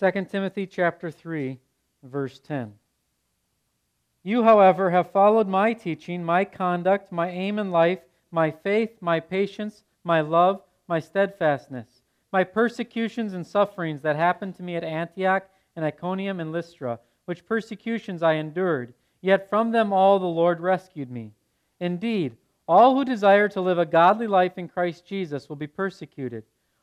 2 Timothy chapter 3, verse 10. You, however, have followed my teaching, my conduct, my aim in life, my faith, my patience, my love, my steadfastness, my persecutions and sufferings that happened to me at Antioch and Iconium and Lystra, which persecutions I endured, yet from them all the Lord rescued me. Indeed, all who desire to live a godly life in Christ Jesus will be persecuted,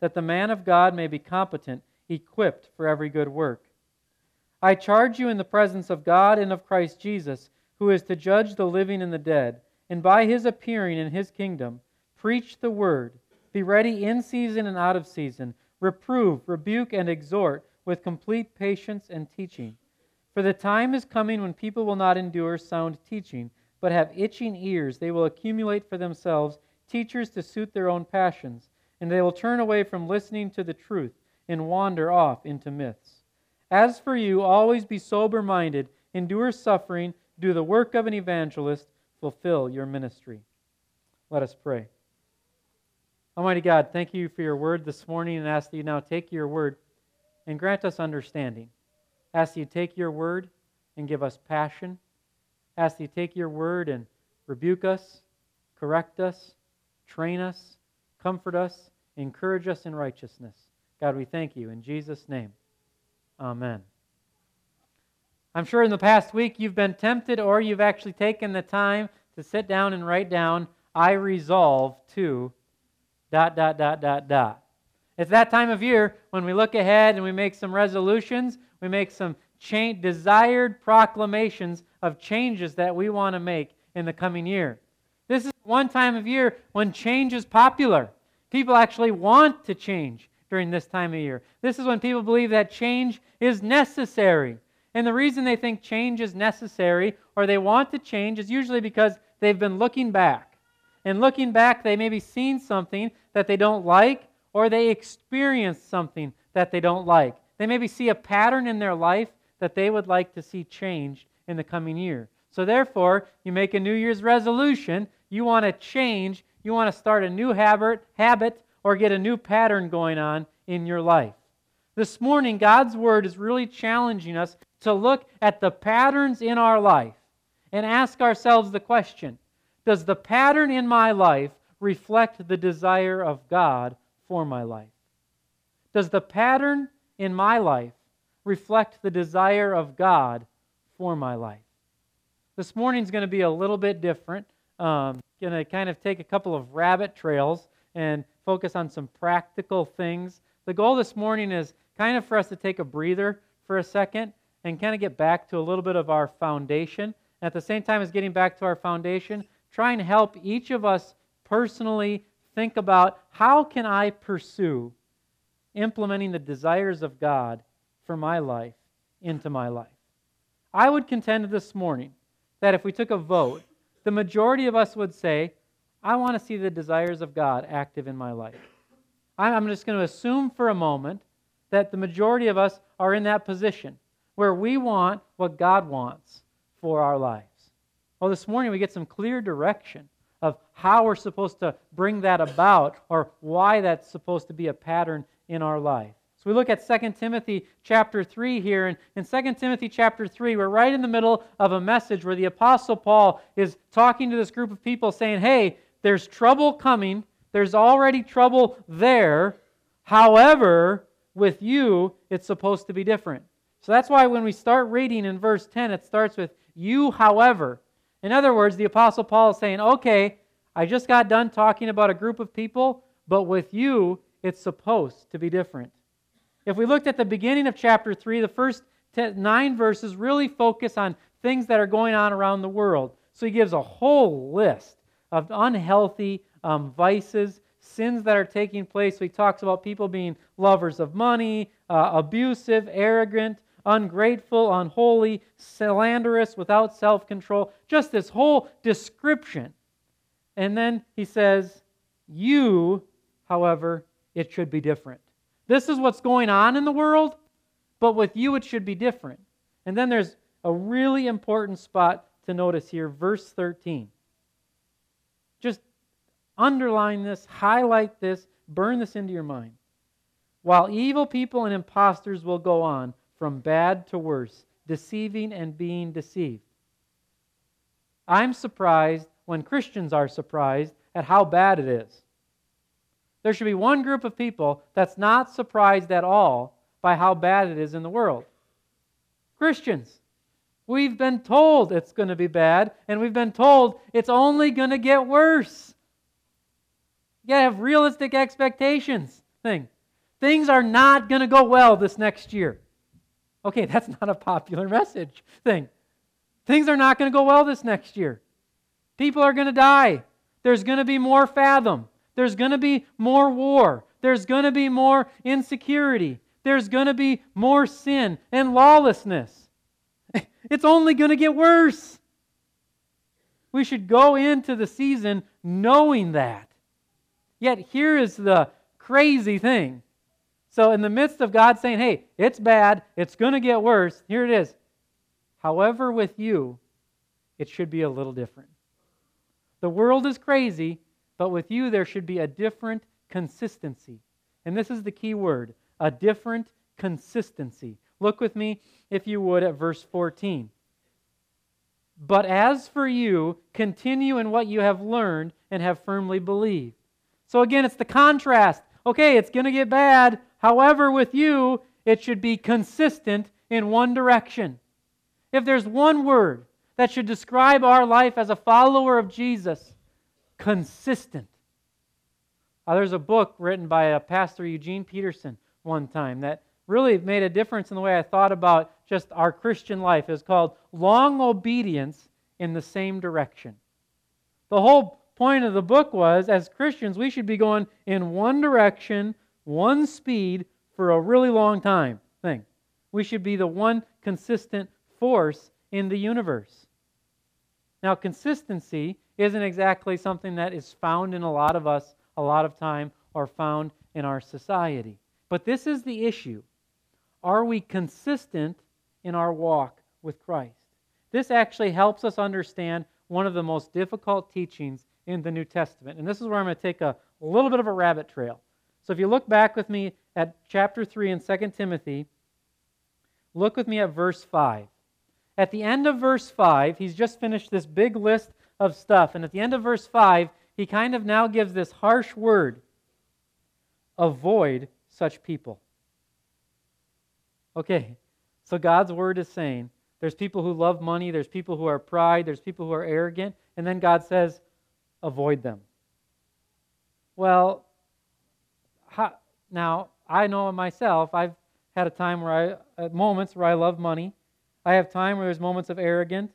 that the man of God may be competent, equipped for every good work. I charge you in the presence of God and of Christ Jesus who is to judge the living and the dead, and by his appearing in his kingdom, preach the word. Be ready in season and out of season. Reprove, rebuke, and exhort with complete patience and teaching. For the time is coming when people will not endure sound teaching, but have itching ears. They will accumulate for themselves teachers to suit their own passions, and they will turn away from listening to the truth and wander off into myths. As for you, always be sober minded, endure suffering do the work of an evangelist, fulfill your ministry. Let us pray. Almighty God, thank you for your word this morning and ask that you now take your word and grant us understanding. Ask that you take your word and give us passion. Ask that you take your word and rebuke us, correct us, train us, comfort us, encourage us in righteousness. God, we thank you. In Jesus' name, amen. I'm sure in the past week you've been tempted or you've actually taken the time to sit down and write down, I resolve to dot, dot, dot, dot, dot. It's that time of year when we look ahead and we make some resolutions, we make some cha- desired proclamations of changes that we want to make in the coming year. One time of year when change is popular. People actually want to change during this time of year. This is when people believe that change is necessary. And the reason they think change is necessary or they want to change is usually because they've been looking back. And looking back, they maybe seen something that they don't like or they experienced something that they don't like. They maybe see a pattern in their life that they would like to see changed in the coming year. So, therefore, you make a New Year's resolution. You want to change. You want to start a new habit, habit or get a new pattern going on in your life. This morning, God's Word is really challenging us to look at the patterns in our life and ask ourselves the question Does the pattern in my life reflect the desire of God for my life? Does the pattern in my life reflect the desire of God for my life? This morning's going to be a little bit different. Um, going to kind of take a couple of rabbit trails and focus on some practical things. The goal this morning is kind of for us to take a breather for a second and kind of get back to a little bit of our foundation. At the same time as getting back to our foundation, try and help each of us personally think about how can I pursue implementing the desires of God for my life into my life. I would contend this morning that if we took a vote, the majority of us would say, I want to see the desires of God active in my life. I'm just going to assume for a moment that the majority of us are in that position where we want what God wants for our lives. Well, this morning we get some clear direction of how we're supposed to bring that about or why that's supposed to be a pattern in our life. We look at 2 Timothy chapter 3 here. And in 2 Timothy chapter 3, we're right in the middle of a message where the Apostle Paul is talking to this group of people saying, Hey, there's trouble coming. There's already trouble there. However, with you, it's supposed to be different. So that's why when we start reading in verse 10, it starts with, You, however. In other words, the Apostle Paul is saying, Okay, I just got done talking about a group of people, but with you, it's supposed to be different. If we looked at the beginning of chapter 3, the first ten, nine verses really focus on things that are going on around the world. So he gives a whole list of unhealthy um, vices, sins that are taking place. So he talks about people being lovers of money, uh, abusive, arrogant, ungrateful, unholy, slanderous, without self control. Just this whole description. And then he says, You, however, it should be different. This is what's going on in the world, but with you it should be different. And then there's a really important spot to notice here, verse 13. Just underline this, highlight this, burn this into your mind. While evil people and impostors will go on from bad to worse, deceiving and being deceived. I'm surprised when Christians are surprised at how bad it is. There should be one group of people that's not surprised at all by how bad it is in the world Christians. We've been told it's going to be bad, and we've been told it's only going to get worse. You got to have realistic expectations. Thing. Things are not going to go well this next year. Okay, that's not a popular message. Thing. Things are not going to go well this next year. People are going to die. There's going to be more fathom. There's going to be more war. There's going to be more insecurity. There's going to be more sin and lawlessness. It's only going to get worse. We should go into the season knowing that. Yet here is the crazy thing. So, in the midst of God saying, hey, it's bad, it's going to get worse, here it is. However, with you, it should be a little different. The world is crazy, but with you, there should be a different consistency. And this is the key word a different consistency. Look with me, if you would, at verse 14. But as for you, continue in what you have learned and have firmly believed. So again, it's the contrast. Okay, it's going to get bad. However, with you, it should be consistent in one direction. If there's one word that should describe our life as a follower of Jesus, consistent. Uh, there's a book written by a pastor, Eugene Peterson, one time that really made a difference in the way I thought about just our Christian life. is called Long Obedience in the Same Direction. The whole point of the book was as Christians, we should be going in one direction, one speed for a really long time thing. We should be the one consistent force in the universe. Now, consistency isn't exactly something that is found in a lot of us a lot of time or found in our society. But this is the issue. Are we consistent in our walk with Christ? This actually helps us understand one of the most difficult teachings in the New Testament. And this is where I'm going to take a, little bit of a rabbit trail. So if you look back with me at chapter 3 in 2 Timothy, look with me at verse 5. At the end of verse 5, he's just finished this big list of stuff. And at the end of verse 5, he kind of now gives this harsh word avoid such people. Okay, so God's word is saying there's people who love money, there's people who are pride, there's people who are arrogant, and then God says, avoid them. Well, how, now I know myself, I've had a time where I, at moments where I love money. I have time where there's moments of arrogance.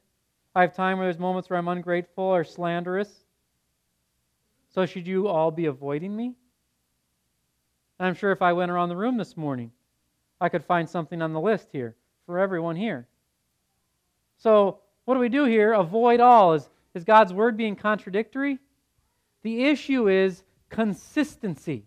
I have time where there's moments where I'm ungrateful or slanderous. So should you all be avoiding me? And I'm sure if I went around the room this morning, I could find something on the list here for everyone here. So, what do we do here? Avoid all. Is, is God's word being contradictory? The issue is consistency.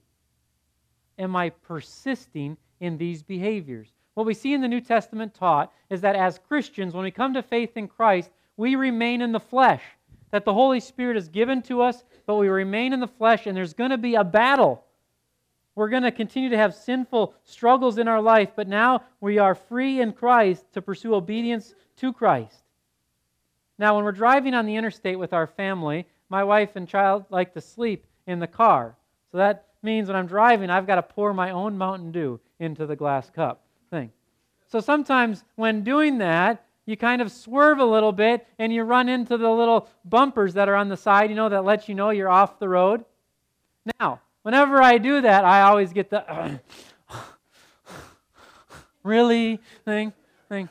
Am I persisting in these behaviors? What we see in the New Testament taught is that as Christians, when we come to faith in Christ, we remain in the flesh. That the Holy Spirit is given to us, but we remain in the flesh, and there's going to be a battle we're going to continue to have sinful struggles in our life, but now we are free in Christ to pursue obedience to Christ. Now, when we're driving on the interstate with our family, my wife and child like to sleep in the car. So that means when I'm driving, I've got to pour my own Mountain Dew into the glass cup thing. So sometimes when doing that, you kind of swerve a little bit and you run into the little bumpers that are on the side, you know, that let you know you're off the road. Now, Whenever I do that, I always get the really thing, thing.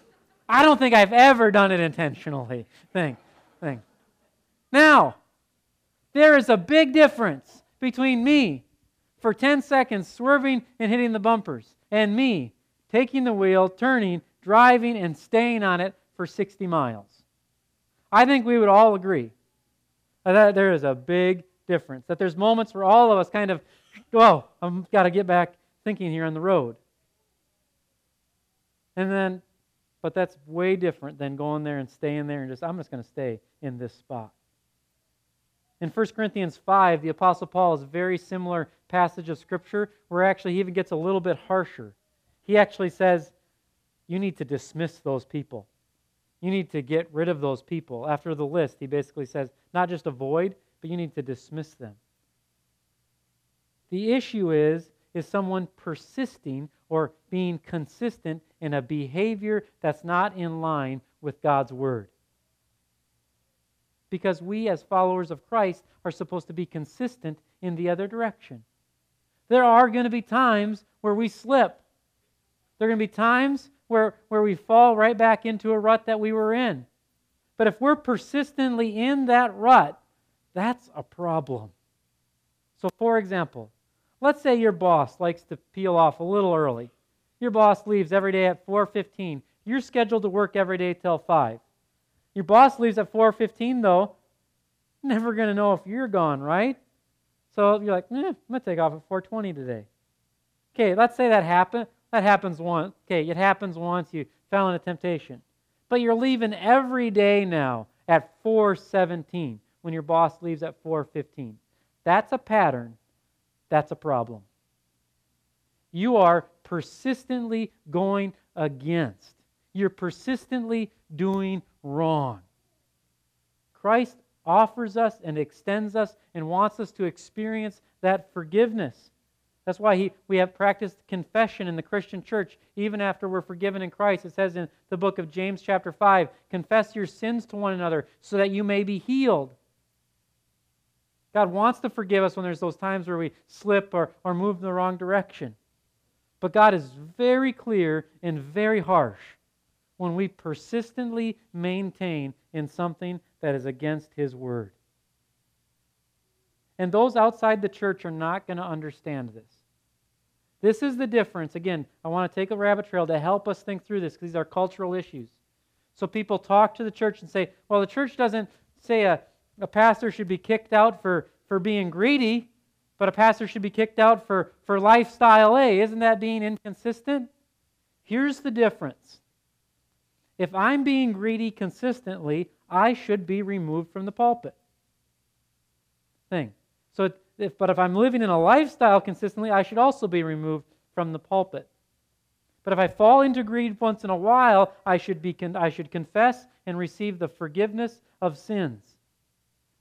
I don't think I've ever done it intentionally thing, thing. Now, there is a big difference between me for 10 seconds swerving and hitting the bumpers and me taking the wheel, turning, driving and staying on it for 60 miles. I think we would all agree that there is a big difference. That there's moments where all of us kind of, whoa, I've got to get back thinking here on the road. And then, but that's way different than going there and staying there and just, I'm just going to stay in this spot. In 1 Corinthians 5, the Apostle Paul is a very similar passage of Scripture where actually he even gets a little bit harsher. He actually says, You need to dismiss those people. You need to get rid of those people. After the list, he basically says, Not just avoid, but you need to dismiss them. The issue is, is someone persisting or being consistent in a behavior that's not in line with God's Word because we, as followers of Christ, are supposed to be consistent in the other direction. There are going to be times where we slip. There are going to be times where, where we fall right back into a rut that we were in. But if we're persistently in that rut, that's a problem. So, for example, let's say your boss likes to peel off a little early. Your boss leaves every day at 4:15. You're scheduled to work every day till 5. Your boss leaves at 4:15 though. Never going to know if you're gone, right? So you're like, eh, I'm going to take off at 4:20 today. Okay, let's say that happened. That happens once. Okay, it happens once. You fell into temptation, but you're leaving every day now at 4:17 when your boss leaves at 4:15. That's a pattern. That's a problem. You are persistently going against. You're persistently doing wrong. Christ offers us and extends us and wants us to experience that forgiveness. That's why he, we have practiced confession in the Christian church even after we're forgiven in Christ. It says in the book of James, chapter 5, confess your sins to one another so that you may be healed. God wants to forgive us when there's those times where we slip or, or move in the wrong direction. But God is very clear and very harsh when we persistently maintain in something that is against His Word. And those outside the church are not going to understand this. This is the difference. Again, I want to take a rabbit trail to help us think through this because these are cultural issues. So people talk to the church and say, well, the church doesn't say a, a pastor should be kicked out for, for being greedy, but a pastor should be kicked out for, for lifestyle A. Isn't that being inconsistent? Here's the difference if I'm being greedy consistently, I should be removed from the pulpit. Thing. So, if, but if I'm living in a lifestyle consistently, I should also be removed from the pulpit. But if I fall into greed once in a while, I should, be, I should confess and receive the forgiveness of sins.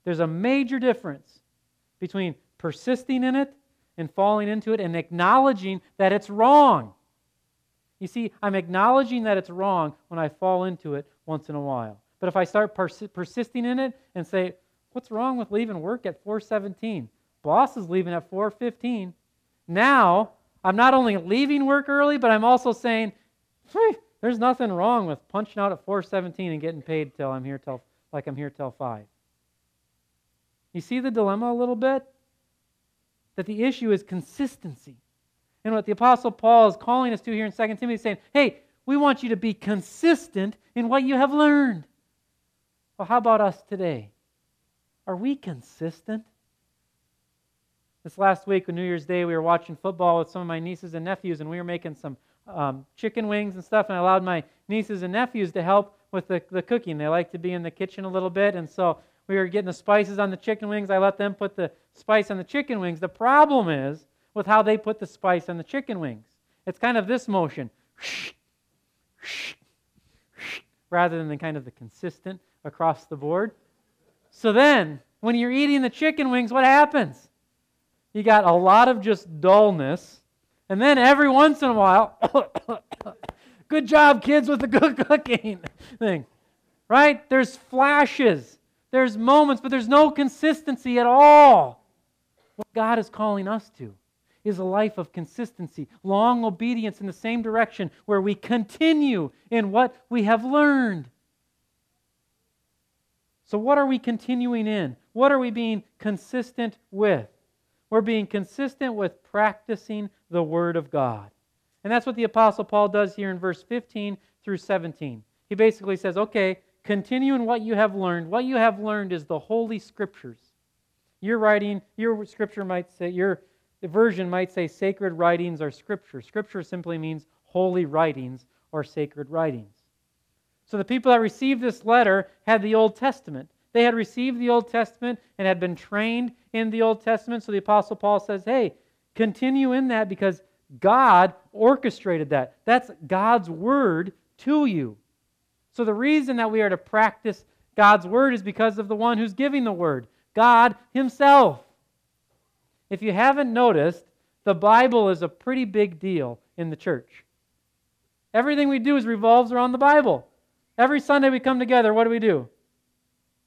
There's a major difference between persisting in it and falling into it and acknowledging that it's wrong. You see, I'm acknowledging that it's wrong when I fall into it once in a while. But if I start pers- persisting in it and say, what's wrong with leaving work at 417? Boss is leaving at 415. Now, I'm not only leaving work early, but I'm also saying, there's nothing wrong with punching out at 417 and getting paid till I'm here till like I'm here till 5. You see the dilemma a little bit? That the issue is consistency. And what the Apostle Paul is calling us to here in 2 Timothy is saying, hey, we want you to be consistent in what you have learned. Well, how about us today? Are we consistent? This last week on New Year's Day, we were watching football with some of my nieces and nephews, and we were making some um, chicken wings and stuff, and I allowed my nieces and nephews to help with the, the cooking. They like to be in the kitchen a little bit, and so we were getting the spices on the chicken wings. I let them put the spice on the chicken wings. The problem is, with how they put the spice on the chicken wings. It's kind of this motion, rather than the kind of the consistent across the board. So then, when you're eating the chicken wings, what happens? You got a lot of just dullness, and then every once in a while, good job, kids, with the good cooking thing. Right? There's flashes, there's moments, but there's no consistency at all. What God is calling us to is a life of consistency, long obedience in the same direction where we continue in what we have learned. So, what are we continuing in? What are we being consistent with? We're being consistent with practicing the Word of God. And that's what the Apostle Paul does here in verse 15 through 17. He basically says, okay, continue in what you have learned. What you have learned is the Holy Scriptures. Your writing, your scripture might say, your version might say sacred writings are scripture. Scripture simply means holy writings or sacred writings. So the people that received this letter had the Old Testament. They had received the Old Testament and had been trained in the Old Testament. So the Apostle Paul says, hey, continue in that because God orchestrated that. That's God's word to you. So the reason that we are to practice God's word is because of the one who's giving the word, God Himself. If you haven't noticed, the Bible is a pretty big deal in the church. Everything we do is revolves around the Bible. Every Sunday we come together, what do we do?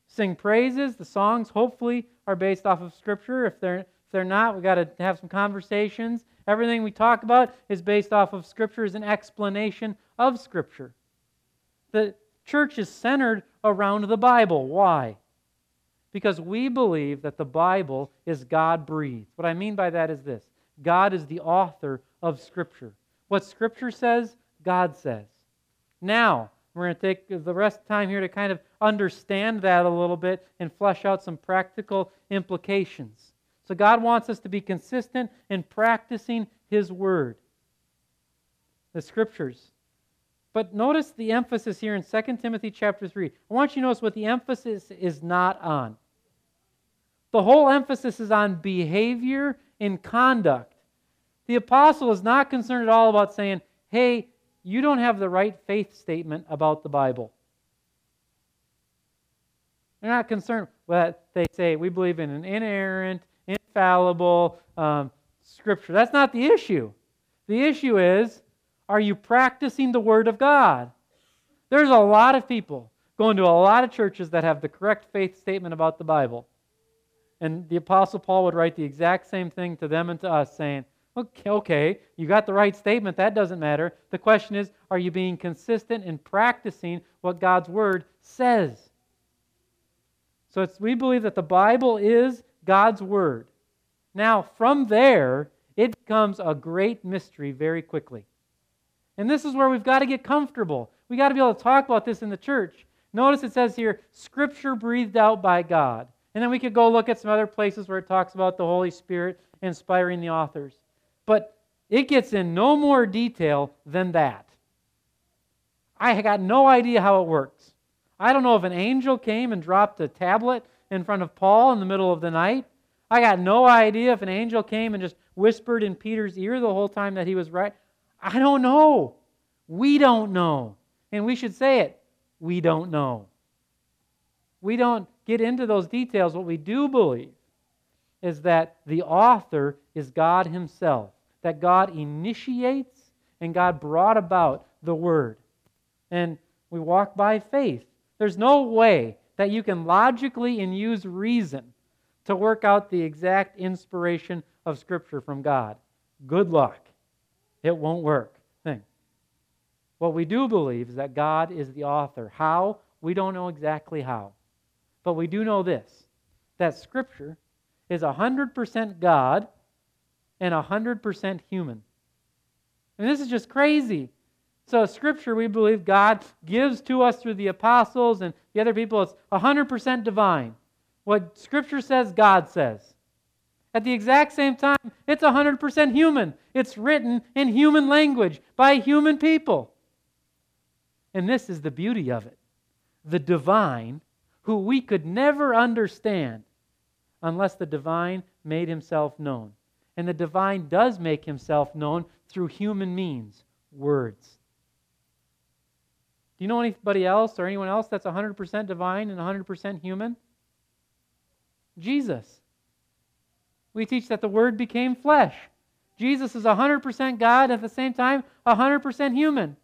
Sing praises. The songs hopefully are based off of Scripture. If they're, if they're not, we've got to have some conversations. Everything we talk about is based off of Scripture, is an explanation of Scripture. The church is centered around the Bible. Why? Because we believe that the Bible is God breathed. What I mean by that is this God is the author of Scripture. What Scripture says, God says. Now, we're going to take the rest of the time here to kind of understand that a little bit and flesh out some practical implications. So, God wants us to be consistent in practicing His Word, the Scriptures. But notice the emphasis here in 2 Timothy chapter 3. I want you to notice what the emphasis is not on. The whole emphasis is on behavior and conduct. The apostle is not concerned at all about saying, hey, you don't have the right faith statement about the Bible. They're not concerned that they say we believe in an inerrant, infallible um, scripture. That's not the issue. The issue is are you practicing the Word of God? There's a lot of people going to a lot of churches that have the correct faith statement about the Bible. And the Apostle Paul would write the exact same thing to them and to us, saying, Okay, okay, you got the right statement. That doesn't matter. The question is, are you being consistent in practicing what God's Word says? So we believe that the Bible is God's Word. Now, from there, it becomes a great mystery very quickly. And this is where we've got to get comfortable. We've got to be able to talk about this in the church. Notice it says here, Scripture breathed out by God. And then we could go look at some other places where it talks about the Holy Spirit inspiring the authors. But it gets in no more detail than that. I got no idea how it works. I don't know if an angel came and dropped a tablet in front of Paul in the middle of the night. I got no idea if an angel came and just whispered in Peter's ear the whole time that he was right. I don't know. We don't know. And we should say it. We don't know. We don't get into those details. What we do believe is that the author is God Himself that God initiates and God brought about the Word. And we walk by faith. There's no way that you can logically and use reason to work out the exact inspiration of Scripture from God. Good luck. It won't work. Thing. What we do believe is that God is the author. How? We don't know exactly how. But we do know this that Scripture is 100% God and 100% human. And this is just crazy. So, Scripture, we believe God gives to us through the apostles and the other people. It's 100% divine. What Scripture says, God says. At the exact same time, it's 100% human. It's written in human language by human people. And this is the beauty of it. The divine, who we could never understand unless the divine made himself known. And the divine does make himself known through human means, words. Do you know anybody else or anyone else that's 100% divine and 100% human? Jesus. We teach that the Word became flesh. Jesus is 100% God, at the same time, 100% human.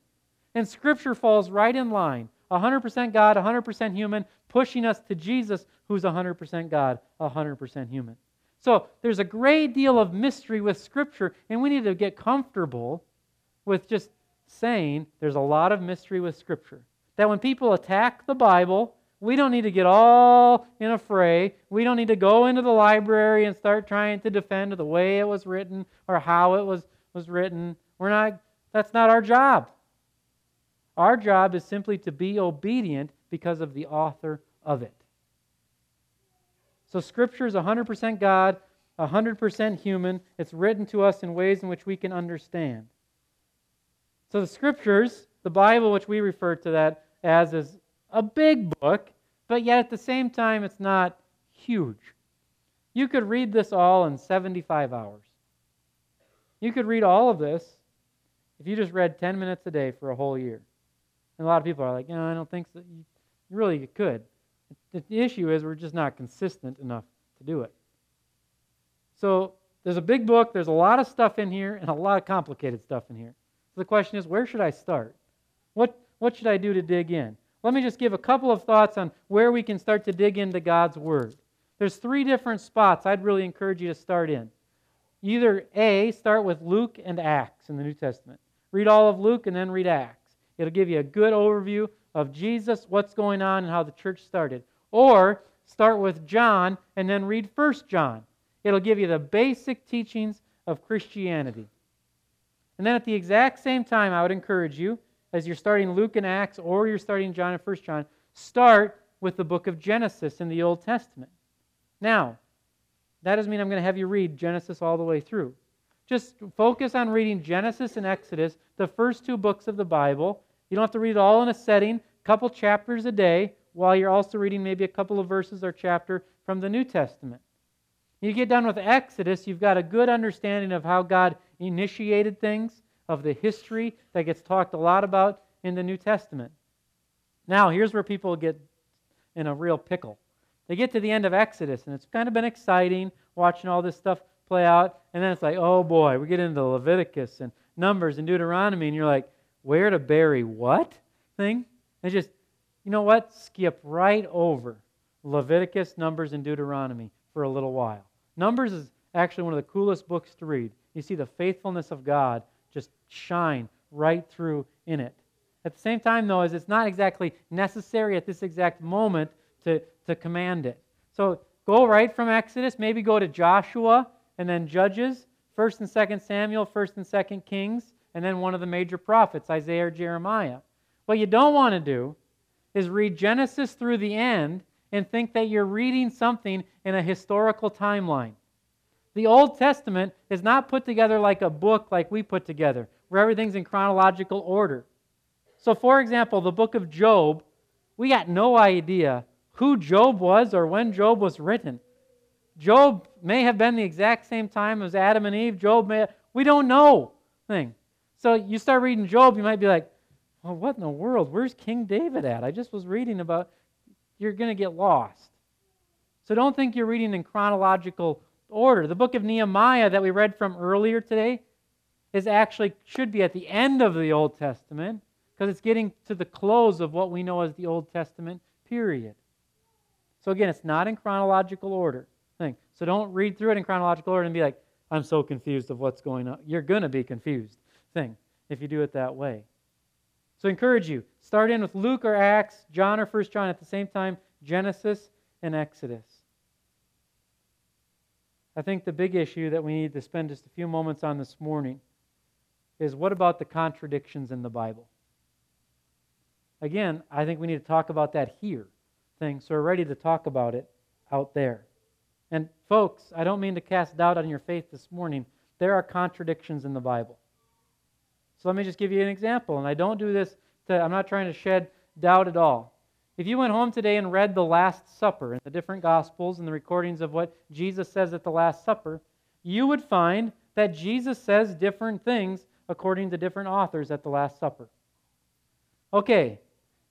And Scripture falls right in line 100% God, 100% human, pushing us to Jesus, who's 100% God, 100% human. So there's a great deal of mystery with Scripture, and we need to get comfortable with just saying there's a lot of mystery with Scripture. That when people attack the Bible, we don't need to get all in a fray. We don't need to go into the library and start trying to defend the way it was written or how it was, was written. We're not, that's not our job. Our job is simply to be obedient because of the author of it. So, Scripture is 100% God, 100% human. It's written to us in ways in which we can understand. So, the Scriptures, the Bible, which we refer to that as, is a big book, but yet at the same time, it's not huge. You could read this all in 75 hours. You could read all of this if you just read 10 minutes a day for a whole year. And a lot of people are like, no, I don't think so. You really could. The issue is we're just not consistent enough to do it. So there's a big book, there's a lot of stuff in here, and a lot of complicated stuff in here. So the question is, where should I start? What, what should I do to dig in? Let me just give a couple of thoughts on where we can start to dig into God's Word. There's three different spots I'd really encourage you to start in. Either A, start with Luke and Acts in the New Testament. Read all of Luke and then read Acts. It'll give you a good overview of Jesus, what's going on, and how the church started. Or start with John and then read First John. It'll give you the basic teachings of Christianity. And then at the exact same time, I would encourage you, as you're starting Luke and Acts or you're starting John and First John, start with the book of Genesis in the Old Testament. Now, that doesn't mean I'm going to have you read Genesis all the way through. Just focus on reading Genesis and Exodus, the first two books of the Bible. You don't have to read it all in a setting, a couple chapters a day, while you're also reading maybe a couple of verses or chapter from the New Testament. You get done with Exodus, you've got a good understanding of how God initiated things, of the history that gets talked a lot about in the New Testament. Now, here's where people get in a real pickle. They get to the end of Exodus, and it's kind of been exciting watching all this stuff play out. And then it's like, oh boy, we get into Leviticus and Numbers and Deuteronomy, and you're like, where to bury what thing? And just, you know what? Skip right over Leviticus, Numbers, and Deuteronomy for a little while. Numbers is actually one of the coolest books to read. You see the faithfulness of God just shine right through in it. At the same time, though, as it's not exactly necessary at this exact moment to, to command it. So go right from Exodus, maybe go to Joshua and then Judges, 1st and 2nd Samuel, 1st and 2nd Kings, and then one of the major prophets, Isaiah or Jeremiah. What you don't want to do is read Genesis through the end and think that you're reading something in a historical timeline. The Old Testament is not put together like a book like we put together, where everything's in chronological order. So, for example, the book of Job, we got no idea who Job was or when Job was written. Job may have been the exact same time as Adam and Eve. Job may, we don't know thing. So you start reading Job, you might be like, well, what in the world? Where's King David at? I just was reading about, you're going to get lost. So don't think you're reading in chronological order. The book of Nehemiah that we read from earlier today is actually, should be at the end of the Old Testament because it's getting to the close of what we know as the Old Testament period. So again, it's not in chronological order thing. So don't read through it in chronological order and be like, I'm so confused of what's going on. You're going to be confused thing if you do it that way. So I encourage you, start in with Luke or Acts, John or First John at the same time, Genesis and Exodus. I think the big issue that we need to spend just a few moments on this morning is what about the contradictions in the Bible? Again, I think we need to talk about that here thing, so we're ready to talk about it out there. And folks, I don't mean to cast doubt on your faith this morning. There are contradictions in the Bible. So let me just give you an example. And I don't do this to, I'm not trying to shed doubt at all. If you went home today and read the Last Supper in the different Gospels and the recordings of what Jesus says at the Last Supper, you would find that Jesus says different things according to different authors at the Last Supper. Okay,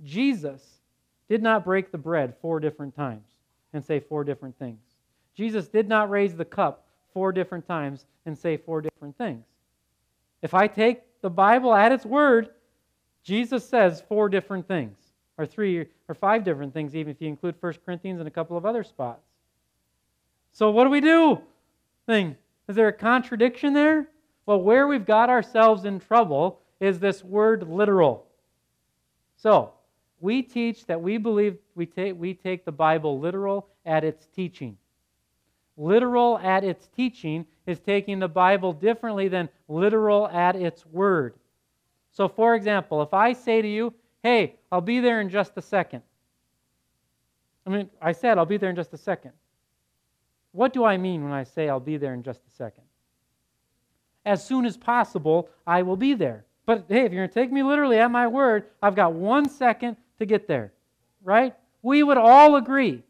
Jesus did not break the bread four different times and say four different things. Jesus did not raise the cup four different times and say four different things. If I take the Bible at its word, Jesus says four different things, or three or five different things, even if you include 1 Corinthians and a couple of other spots. So, what do we do? Thing. Is there a contradiction there? Well, where we've got ourselves in trouble is this word literal. So, we teach that we believe we take, we take the Bible literal at its teaching. Literal at its teaching is taking the Bible differently than literal at its word. So, for example, if I say to you, hey, I'll be there in just a second. I mean, I said I'll be there in just a second. What do I mean when I say I'll be there in just a second? As soon as possible, I will be there. But hey, if you're going to take me literally at my word, I've got one second to get there, right? We would all agree.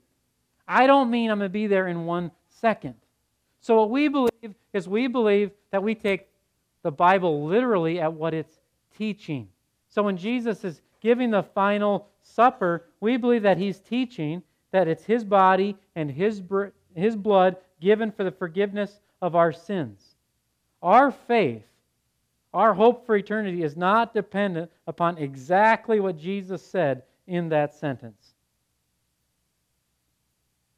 I don't mean I'm going to be there in one second. So, what we believe is we believe that we take the Bible literally at what it's teaching. So, when Jesus is giving the final supper, we believe that he's teaching that it's his body and his, his blood given for the forgiveness of our sins. Our faith, our hope for eternity, is not dependent upon exactly what Jesus said in that sentence.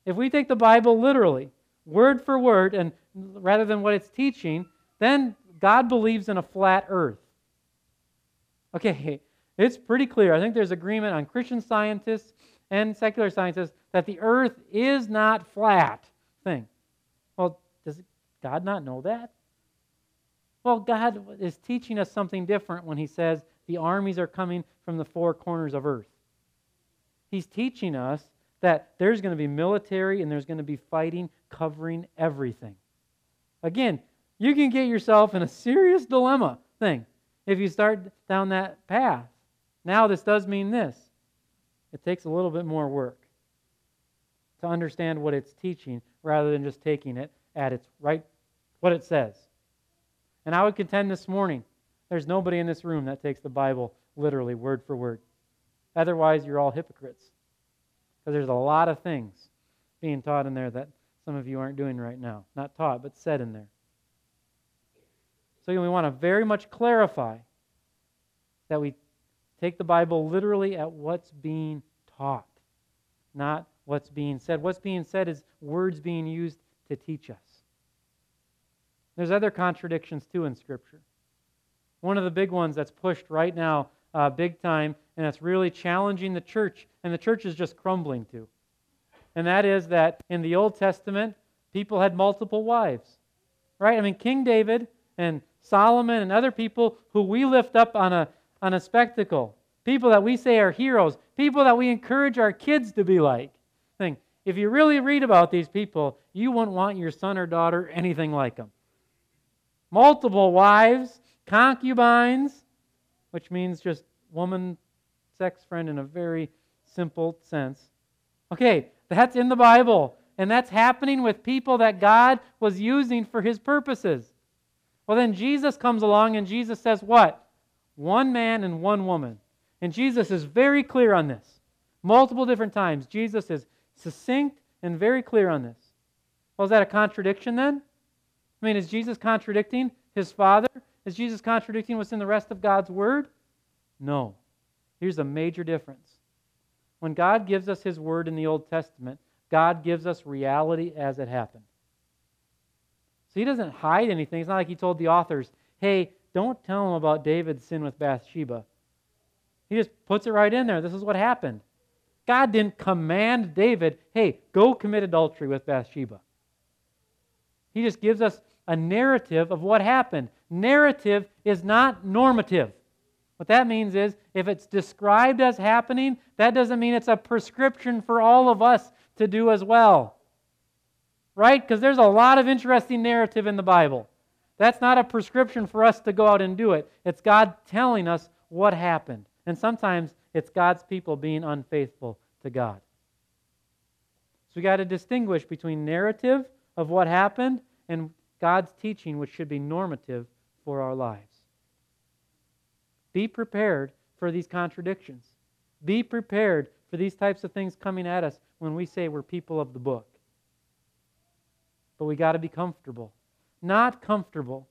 If we take the Bible literally, word for word, and rather than what it's teaching, then God believes in a flat earth. Okay, it's pretty clear. I think there's agreement on Christian scientists and secular scientists that the earth is not flat thing. Well, does God not know that? Well, God is teaching us something different when he says the armies are coming from the four corners of earth. He's teaching us that there's going to be military and there's going to be fighting covering everything. Again, you can get yourself in a serious dilemma thing if you start down that path. Now, this does mean this it takes a little bit more work to understand what it's teaching rather than just taking it at its right, what it says. And I would contend this morning there's nobody in this room that takes the Bible literally, word for word. Otherwise, you're all hypocrites. Because there's a lot of things being taught in there that some of you aren't doing right now. Not taught, but said in there. So we want to very much clarify that we take the Bible literally at what's being taught, not what's being said. What's being said is words being used to teach us. There's other contradictions too in Scripture. One of the big ones that's pushed right now, uh, big time, and that's really challenging the church, and the church is just crumbling to. And that is that in the Old Testament, people had multiple wives. Right? I mean, King David and Solomon and other people who we lift up on a, on a spectacle, people that we say are heroes, people that we encourage our kids to be like. Think, if you really read about these people, you wouldn't want your son or daughter anything like them. Multiple wives, concubines, which means just woman, sex friend in a very simple sense. Okay, that's in the Bible, and that's happening with people that God was using for his purposes. Well, then Jesus comes along and Jesus says, What? One man and one woman. And Jesus is very clear on this. Multiple different times. Jesus is succinct and very clear on this. Well, is that a contradiction then? I mean, is Jesus contradicting his Father? Is Jesus contradicting what's in the rest of God's Word? No. Here's a major difference. When God gives us his Word in the Old Testament, God gives us reality as it happened. So he doesn't hide anything. It's not like he told the authors, hey, don't tell them about David's sin with Bathsheba. He just puts it right in there. This is what happened. God didn't command David, hey, go commit adultery with Bathsheba. He just gives us a narrative of what happened. Narrative is not normative. What that means is if it's described as happening, that doesn't mean it's a prescription for all of us to do as well right? Because there's a lot of interesting narrative in the Bible. That's not a prescription for us to go out and do it. It's God telling us what happened. And sometimes it's God's people being unfaithful to God. So we got to distinguish between narrative of what happened and God's teaching, which should be normative for our lives. Be prepared for these contradictions. Be prepared for these types of things coming at us when we say we're people of the book but we got to be comfortable. Not comfortable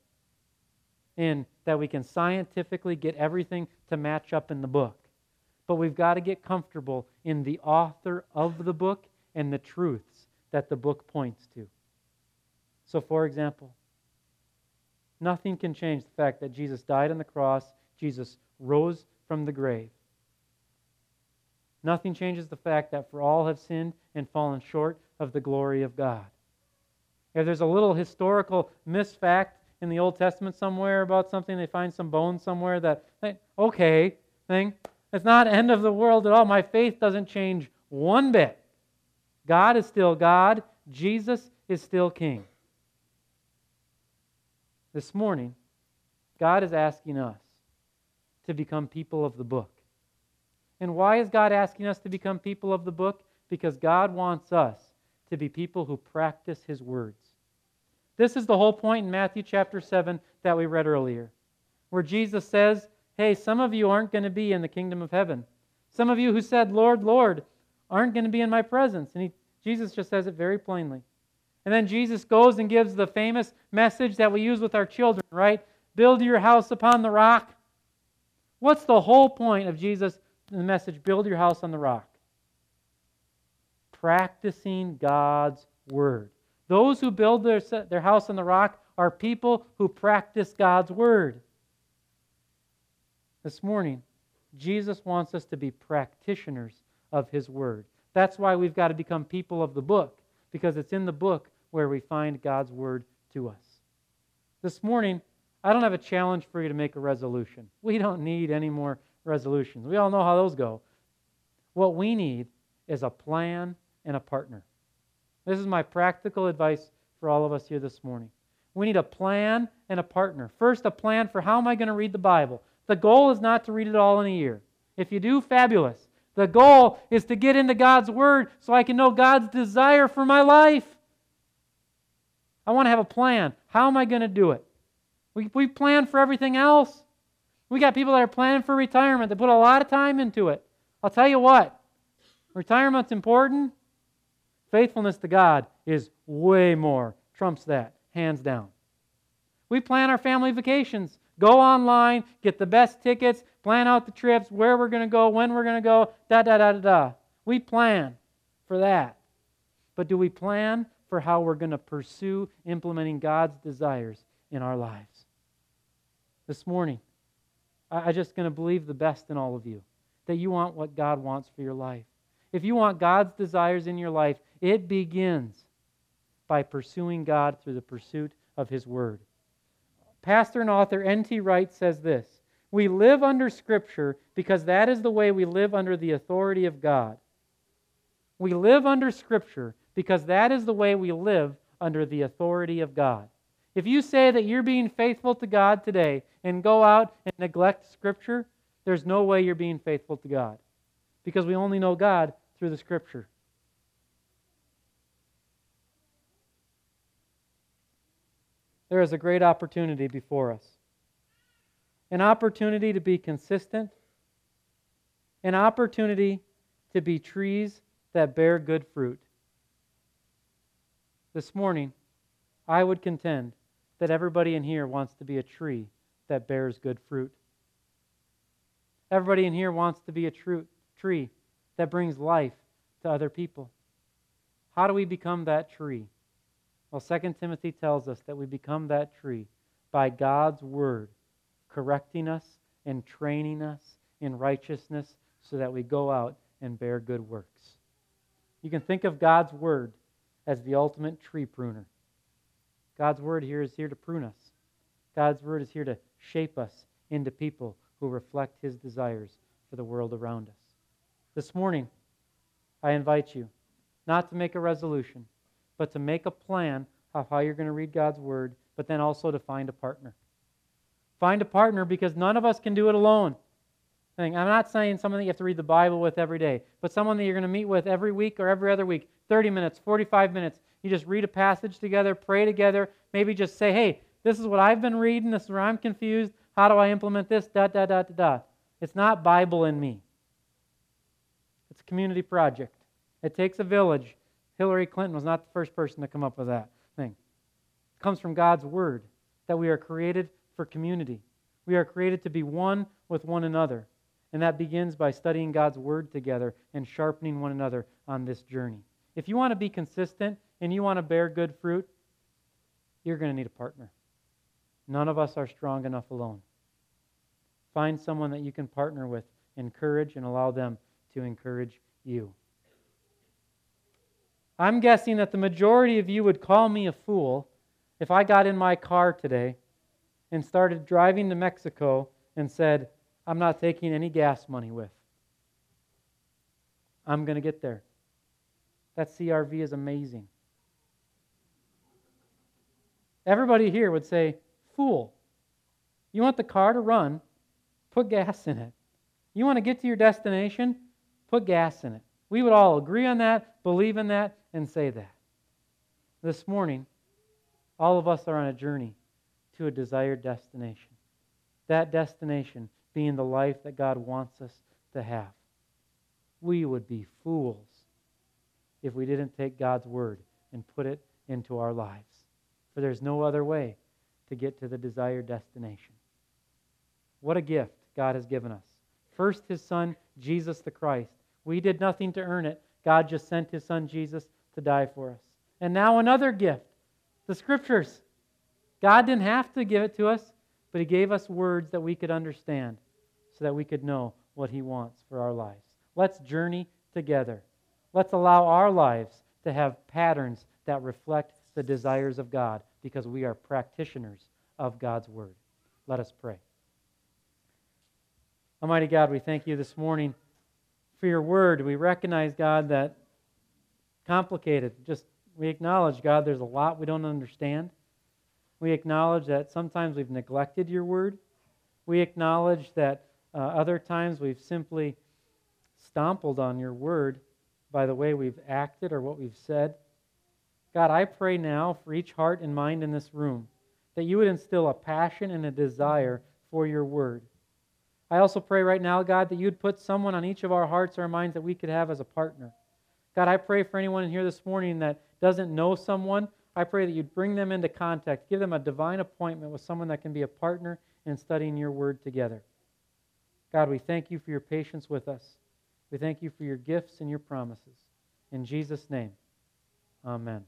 in that we can scientifically get everything to match up in the book, but we've got to get comfortable in the author of the book and the truths that the book points to. So, for example, nothing can change the fact that Jesus died on the cross, Jesus rose from the grave. Nothing changes the fact that for all have sinned and fallen short of the glory of God. If there's a little historical misfact in the Old Testament somewhere about something, they find some bone somewhere that, okay thing. It's not end of the world at all. My faith doesn't change one bit. God is still God. Jesus is still King. This morning, God is asking us to become people of the book. And why is God asking us to become people of the book? Because God wants us to be people who practice His words. This is the whole point in Matthew chapter 7 that we read earlier, where Jesus says, Hey, some of you aren't going to be in the kingdom of heaven. Some of you who said, Lord, Lord, aren't going to be in my presence. And he, Jesus just says it very plainly. And then Jesus goes and gives the famous message that we use with our children, right? Build your house upon the rock. What's the whole point of Jesus' the message, build your house on the rock? Practicing God's word. Those who build their, their house on the rock are people who practice God's word. This morning, Jesus wants us to be practitioners of his word. That's why we've got to become people of the book, because it's in the book where we find God's word to us. This morning, I don't have a challenge for you to make a resolution. We don't need any more resolutions. We all know how those go. What we need is a plan and a partner. This is my practical advice for all of us here this morning. We need a plan and a partner. First, a plan for how am I going to read the Bible? The goal is not to read it all in a year. If you do, fabulous. The goal is to get into God's Word so I can know God's desire for my life. I want to have a plan. How am I going to do it? We, we plan for everything else. We got people that are planning for retirement that put a lot of time into it. I'll tell you what, retirement's important. Faithfulness to God is way more, trumps that, hands down. We plan our family vacations. Go online, get the best tickets, plan out the trips, where we're going to go, when we're going to go, da da da da da. We plan for that. But do we plan for how we're going to pursue implementing God's desires in our lives? This morning, I'm just going to believe the best in all of you, that you want what God wants for your life. If you want God's desires in your life, it begins by pursuing God through the pursuit of His Word. Pastor and author N.T. Wright says this We live under Scripture because that is the way we live under the authority of God. We live under Scripture because that is the way we live under the authority of God. If you say that you're being faithful to God today and go out and neglect Scripture, there's no way you're being faithful to God because we only know God through the Scripture. There is a great opportunity before us an opportunity to be consistent, an opportunity to be trees that bear good fruit. This morning, I would contend that everybody in here wants to be a tree that bears good fruit. Everybody in here wants to be a true tree that brings life to other people. How do we become that tree? Well, 2 Timothy tells us that we become that tree by God's word correcting us and training us in righteousness so that we go out and bear good works. You can think of God's word as the ultimate tree pruner. God's word here is here to prune us. God's word is here to shape us into people who reflect his desires for the world around us. This morning, I invite you not to make a resolution, but to make a plan of how you're going to read God's word, but then also to find a partner. Find a partner because none of us can do it alone. I'm not saying someone that you have to read the Bible with every day, but someone that you're going to meet with every week or every other week, 30 minutes, 45 minutes, you just read a passage together, pray together, maybe just say, hey, this is what I've been reading, this is where I'm confused. How do I implement this? Da, da, da, da, da. It's not Bible in me. It's a community project. It takes a village. Hillary Clinton was not the first person to come up with that thing. It comes from God's Word that we are created for community. We are created to be one with one another. And that begins by studying God's Word together and sharpening one another on this journey. If you want to be consistent and you want to bear good fruit, you're going to need a partner. None of us are strong enough alone. Find someone that you can partner with, encourage, and allow them to encourage you. I'm guessing that the majority of you would call me a fool if I got in my car today and started driving to Mexico and said, I'm not taking any gas money with. I'm going to get there. That CRV is amazing. Everybody here would say, Fool. You want the car to run? Put gas in it. You want to get to your destination? Put gas in it. We would all agree on that, believe in that, and say that. This morning, all of us are on a journey to a desired destination. That destination being the life that God wants us to have. We would be fools if we didn't take God's word and put it into our lives. For there's no other way to get to the desired destination. What a gift God has given us. First, his son, Jesus the Christ. We did nothing to earn it. God just sent his son, Jesus, to die for us. And now another gift the scriptures. God didn't have to give it to us, but he gave us words that we could understand so that we could know what he wants for our lives. Let's journey together. Let's allow our lives to have patterns that reflect the desires of God because we are practitioners of God's word. Let us pray. Almighty God, we thank you this morning for your word. We recognize, God, that complicated. Just we acknowledge, God, there's a lot we don't understand. We acknowledge that sometimes we've neglected your word. We acknowledge that uh, other times we've simply stompled on your word by the way we've acted or what we've said. God, I pray now for each heart and mind in this room that you would instill a passion and a desire for your word. I also pray right now, God, that you'd put someone on each of our hearts or minds that we could have as a partner. God, I pray for anyone in here this morning that doesn't know someone. I pray that you'd bring them into contact, give them a divine appointment with someone that can be a partner in studying your word together. God, we thank you for your patience with us. We thank you for your gifts and your promises. In Jesus' name, amen.